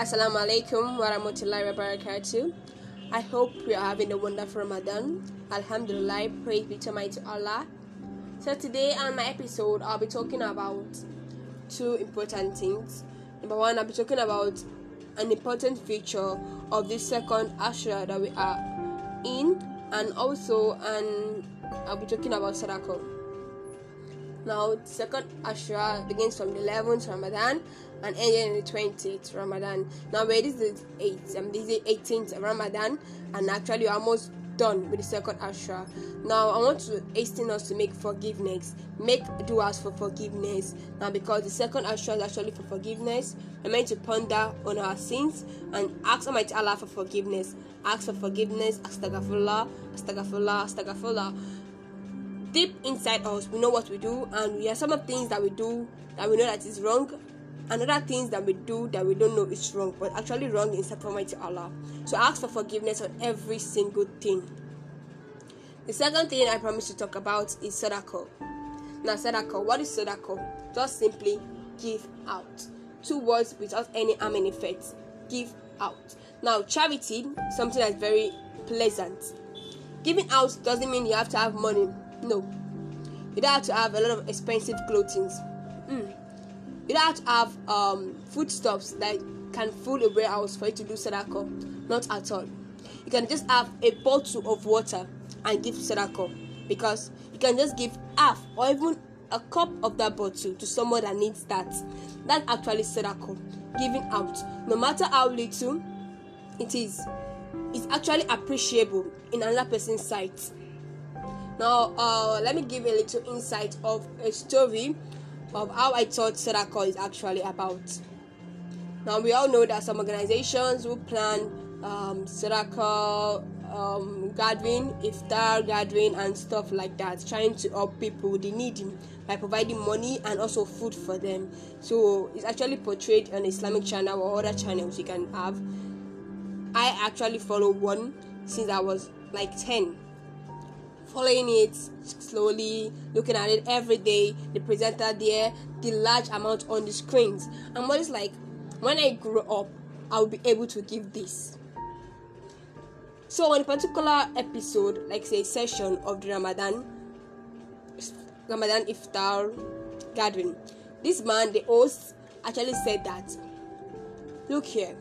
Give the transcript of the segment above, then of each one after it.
Assalamu alaikum wa rahmatullahi wa barakatuh. I hope we are having a wonderful Ramadan. Alhamdulillah, praise be to Almighty Allah. So today on my episode, I'll be talking about two important things. Number one, I'll be talking about an important feature of this second Ashra that we are in, and also, and I'll be talking about Sadaqah. Now, the second Ashura begins from the 11th Ramadan and ending the 20th Ramadan. Now, where this is the 8th, um, this is the 18th Ramadan, and actually, almost done with the second Ashura. Now, I want to hasten us to make forgiveness, make duas for forgiveness. Now, because the second Ashura is actually for forgiveness, we're meant to ponder on our sins and ask Almighty Allah for forgiveness. Ask for forgiveness, astaghfirullah, astaghfirullah, astaghfirullah deep inside us we know what we do and we have some of things that we do that we know that is wrong and other things that we do that we don't know is wrong but actually wrong in sight Almighty Allah. So ask for forgiveness on every single thing. The second thing I promise to talk about is sadaqah. Now sadaqah what is sadaqah? Just simply give out. Two words without any harm and effect. Give out. Now charity something that's very pleasant. Giving out doesn't mean you have to have money no. You don't have to have a lot of expensive clothing. Mm. You don't have to have um, foodstuffs that can fill a warehouse for you to do sadaqah. Not at all. You can just have a bottle of water and give sadaqah because you can just give half or even a cup of that bottle to someone that needs that. That's actually sadaqah, giving out. No matter how little it is, it's actually appreciable in another person's sight. Now, uh, let me give a little insight of a story of how I thought Sadaqah is actually about. Now, we all know that some organizations will plan um, um, gathering, iftar gathering, and stuff like that, trying to help people the needy by providing money and also food for them. So, it's actually portrayed on Islamic channel or other channels you can have. I actually follow one since I was like 10 following it slowly, looking at it every day, the presenter there, the large amount on the screens. And what is like, when I grow up, I'll be able to give this. So on a particular episode, like say session of the Ramadan, Ramadan iftar gathering, this man, the host, actually said that, look here,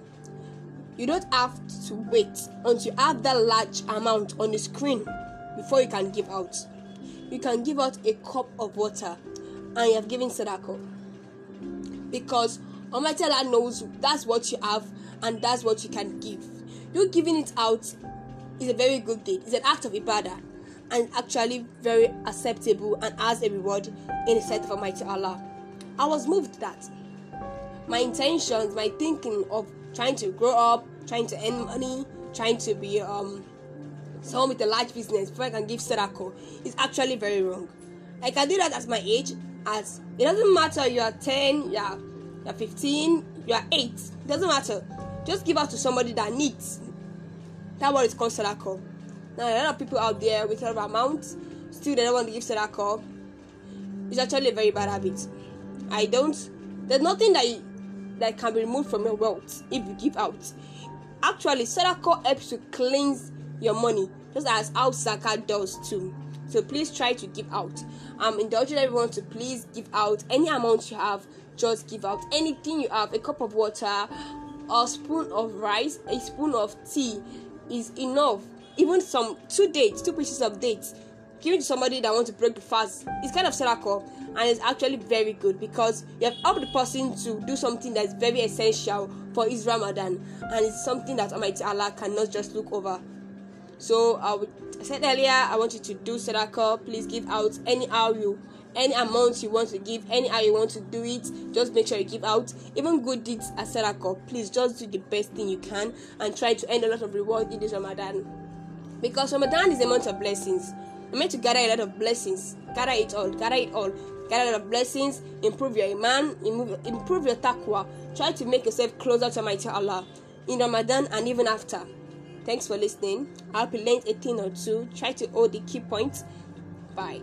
you don't have to wait until you have that large amount on the screen before you can give out. You can give out a cup of water and you have given sadaqah. Because Almighty Allah knows that's what you have and that's what you can give. You giving it out is a very good deed. It's an act of ibadah and actually very acceptable and has a reward in the sight of Almighty Allah. I was moved that my intentions, my thinking of trying to grow up, trying to earn money, trying to be um someone with a large business before I can give Sadaqah is actually very wrong. I can do that at my age, as it doesn't matter you are 10, you are, you are 15, you are 8, it doesn't matter. Just give out to somebody that needs. That's what it's called Sadaqah. Now, a lot of people out there with a lot of amounts, still they don't want to give Sadaqah. It's actually a very bad habit. I don't, there's nothing that, you, that can be removed from your wealth if you give out. Actually, Sadaqah helps to cleanse your money, just as how Zakat does too. So please try to give out. I'm indulging everyone to please give out any amount you have. Just give out anything you have. A cup of water, a spoon of rice, a spoon of tea is enough. Even some two dates, two pieces of dates. Give it to somebody that wants to break the fast. It's kind of sadaqah and it's actually very good because you have helped the person to do something that's very essential for his Ramadan and it's something that Almighty Allah cannot just look over. So I, would, I said earlier, I want you to do sadaqah. Please give out any how you, any amount you want to give, any how you want to do it. Just make sure you give out. Even good deeds as sadaqah. Please just do the best thing you can and try to earn a lot of reward in this Ramadan. Because Ramadan is a month of blessings. You're meant to gather a lot of blessings. Gather it all. Gather it all. Gather a lot of blessings. Improve your iman. Improve, improve your taqwa. Try to make yourself closer to Almighty Allah in Ramadan and even after. Thanks for listening. I hope you learned a thing or two. Try to hold the key points. Bye.